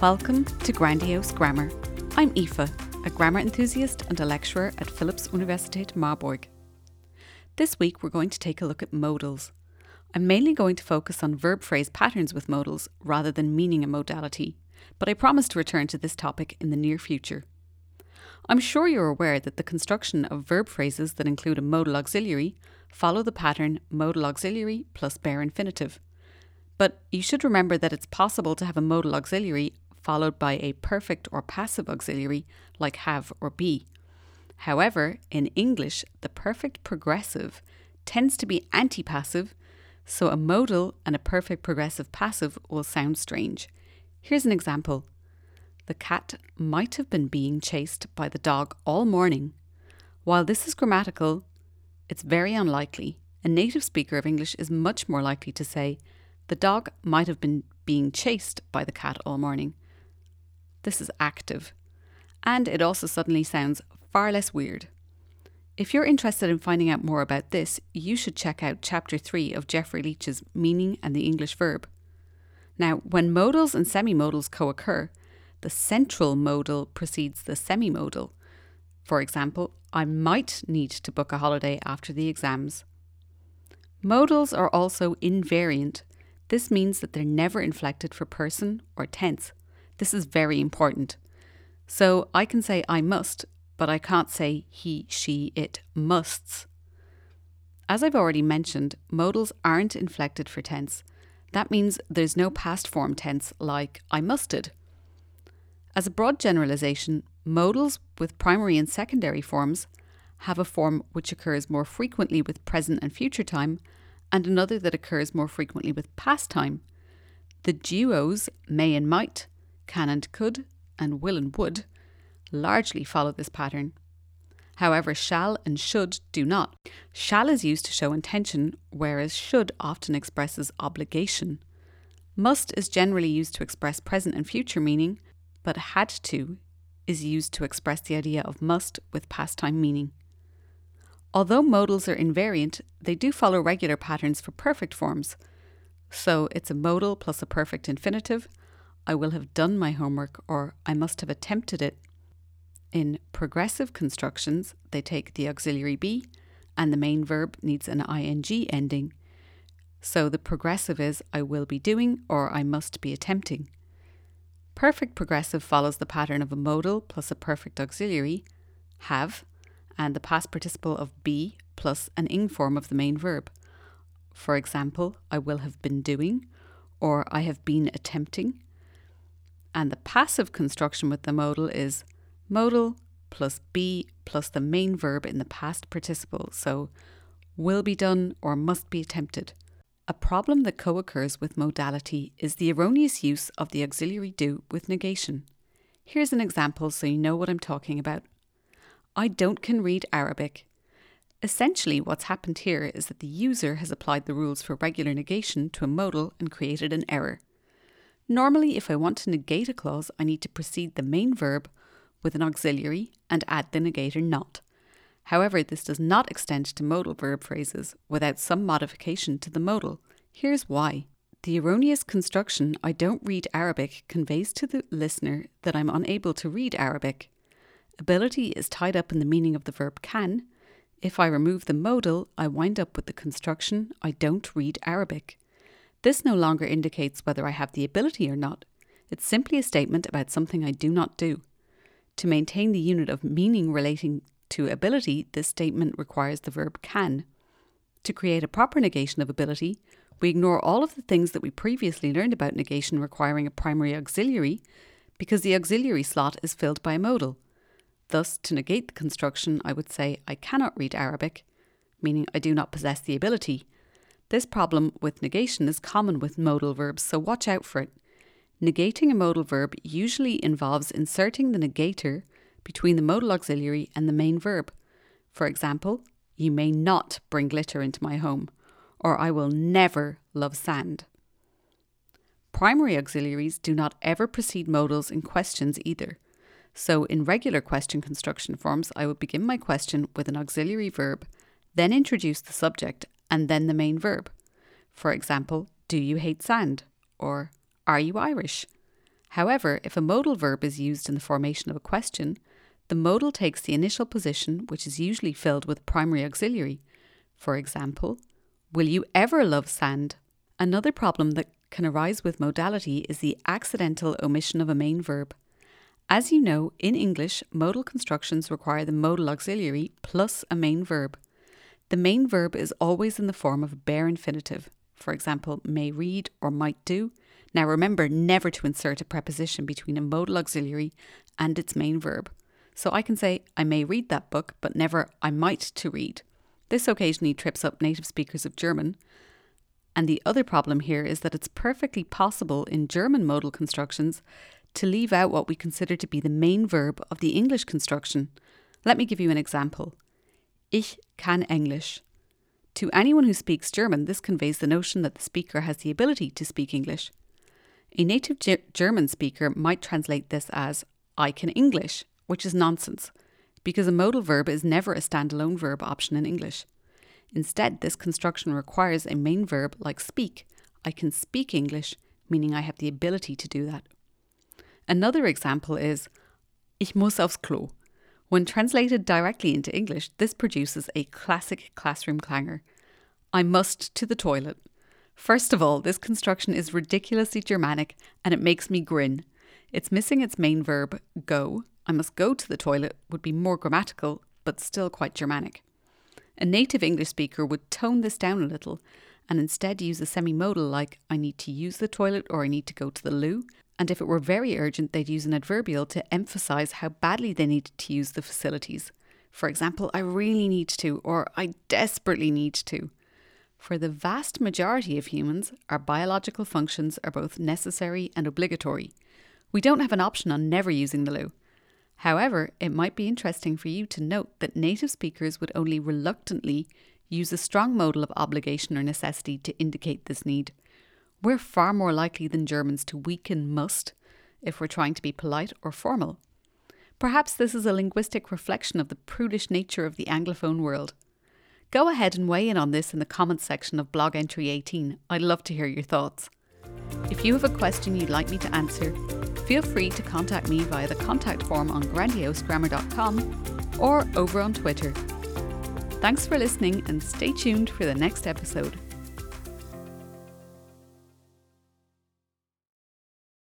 Welcome to Grandiose Grammar. I'm Aoife, a grammar enthusiast and a lecturer at Philipps Universität Marburg. This week we're going to take a look at modals. I'm mainly going to focus on verb phrase patterns with modals rather than meaning a modality, but I promise to return to this topic in the near future. I'm sure you're aware that the construction of verb phrases that include a modal auxiliary follow the pattern modal auxiliary plus bare infinitive. But you should remember that it's possible to have a modal auxiliary followed by a perfect or passive auxiliary like have or be. However, in English, the perfect progressive tends to be antipassive, so a modal and a perfect progressive passive will sound strange. Here's an example The cat might have been being chased by the dog all morning. While this is grammatical, it's very unlikely. A native speaker of English is much more likely to say, The dog might have been being chased by the cat all morning. This is active. And it also suddenly sounds far less weird. If you're interested in finding out more about this, you should check out Chapter 3 of Geoffrey Leech's Meaning and the English Verb. Now, when modals and semimodals co occur, the central modal precedes the semimodal. For example, I might need to book a holiday after the exams. Modals are also invariant. This means that they're never inflected for person or tense. This is very important. So I can say I must, but I can't say he, she, it musts. As I've already mentioned, modals aren't inflected for tense. That means there's no past form tense like I musted. As a broad generalization, modals with primary and secondary forms have a form which occurs more frequently with present and future time, and another that occurs more frequently with past time. The duos may and might can and could, and will and would, largely follow this pattern. However, shall and should do not. Shall is used to show intention, whereas should often expresses obligation. Must is generally used to express present and future meaning, but had to is used to express the idea of must with past time meaning. Although modals are invariant, they do follow regular patterns for perfect forms. So it's a modal plus a perfect infinitive, I will have done my homework or I must have attempted it. In progressive constructions, they take the auxiliary be and the main verb needs an ing ending. So the progressive is I will be doing or I must be attempting. Perfect progressive follows the pattern of a modal plus a perfect auxiliary, have, and the past participle of be plus an ing form of the main verb. For example, I will have been doing or I have been attempting and the passive construction with the modal is modal plus be plus the main verb in the past participle. So, will be done or must be attempted. A problem that co occurs with modality is the erroneous use of the auxiliary do with negation. Here's an example so you know what I'm talking about. I don't can read Arabic. Essentially, what's happened here is that the user has applied the rules for regular negation to a modal and created an error. Normally, if I want to negate a clause, I need to precede the main verb with an auxiliary and add the negator not. However, this does not extend to modal verb phrases without some modification to the modal. Here's why. The erroneous construction I don't read Arabic conveys to the listener that I'm unable to read Arabic. Ability is tied up in the meaning of the verb can. If I remove the modal, I wind up with the construction I don't read Arabic. This no longer indicates whether I have the ability or not. It's simply a statement about something I do not do. To maintain the unit of meaning relating to ability, this statement requires the verb can. To create a proper negation of ability, we ignore all of the things that we previously learned about negation requiring a primary auxiliary because the auxiliary slot is filled by a modal. Thus, to negate the construction, I would say I cannot read Arabic, meaning I do not possess the ability, this problem with negation is common with modal verbs, so watch out for it. Negating a modal verb usually involves inserting the negator between the modal auxiliary and the main verb. For example, you may not bring glitter into my home, or I will never love sand. Primary auxiliaries do not ever precede modals in questions either. So, in regular question construction forms, I would begin my question with an auxiliary verb, then introduce the subject and then the main verb. For example, do you hate sand? Or are you Irish? However, if a modal verb is used in the formation of a question, the modal takes the initial position, which is usually filled with primary auxiliary. For example, Will you ever love sand? Another problem that can arise with modality is the accidental omission of a main verb. As you know, in English, modal constructions require the modal auxiliary plus a main verb. The main verb is always in the form of a bare infinitive, for example, may read or might do. Now remember never to insert a preposition between a modal auxiliary and its main verb. So I can say, I may read that book, but never I might to read. This occasionally trips up native speakers of German. And the other problem here is that it's perfectly possible in German modal constructions to leave out what we consider to be the main verb of the English construction. Let me give you an example. Ich kann Englisch. To anyone who speaks German, this conveys the notion that the speaker has the ability to speak English. A native G- German speaker might translate this as I can English, which is nonsense, because a modal verb is never a standalone verb option in English. Instead, this construction requires a main verb like speak. I can speak English, meaning I have the ability to do that. Another example is Ich muss aufs Klo. When translated directly into English, this produces a classic classroom clanger. I must to the toilet. First of all, this construction is ridiculously Germanic and it makes me grin. It's missing its main verb, go. I must go to the toilet would be more grammatical, but still quite Germanic. A native English speaker would tone this down a little and instead use a semi modal like I need to use the toilet or I need to go to the loo, and if it were very urgent, they'd use an adverbial to emphasise how badly they needed to use the facilities. For example, I really need to, or I desperately need to. For the vast majority of humans, our biological functions are both necessary and obligatory. We don't have an option on never using the loo. However, it might be interesting for you to note that native speakers would only reluctantly use a strong modal of obligation or necessity to indicate this need. We're far more likely than Germans to weaken must if we're trying to be polite or formal. Perhaps this is a linguistic reflection of the prudish nature of the Anglophone world. Go ahead and weigh in on this in the comments section of blog entry 18. I'd love to hear your thoughts. If you have a question you'd like me to answer, feel free to contact me via the contact form on grandiosegrammar.com or over on Twitter. Thanks for listening and stay tuned for the next episode.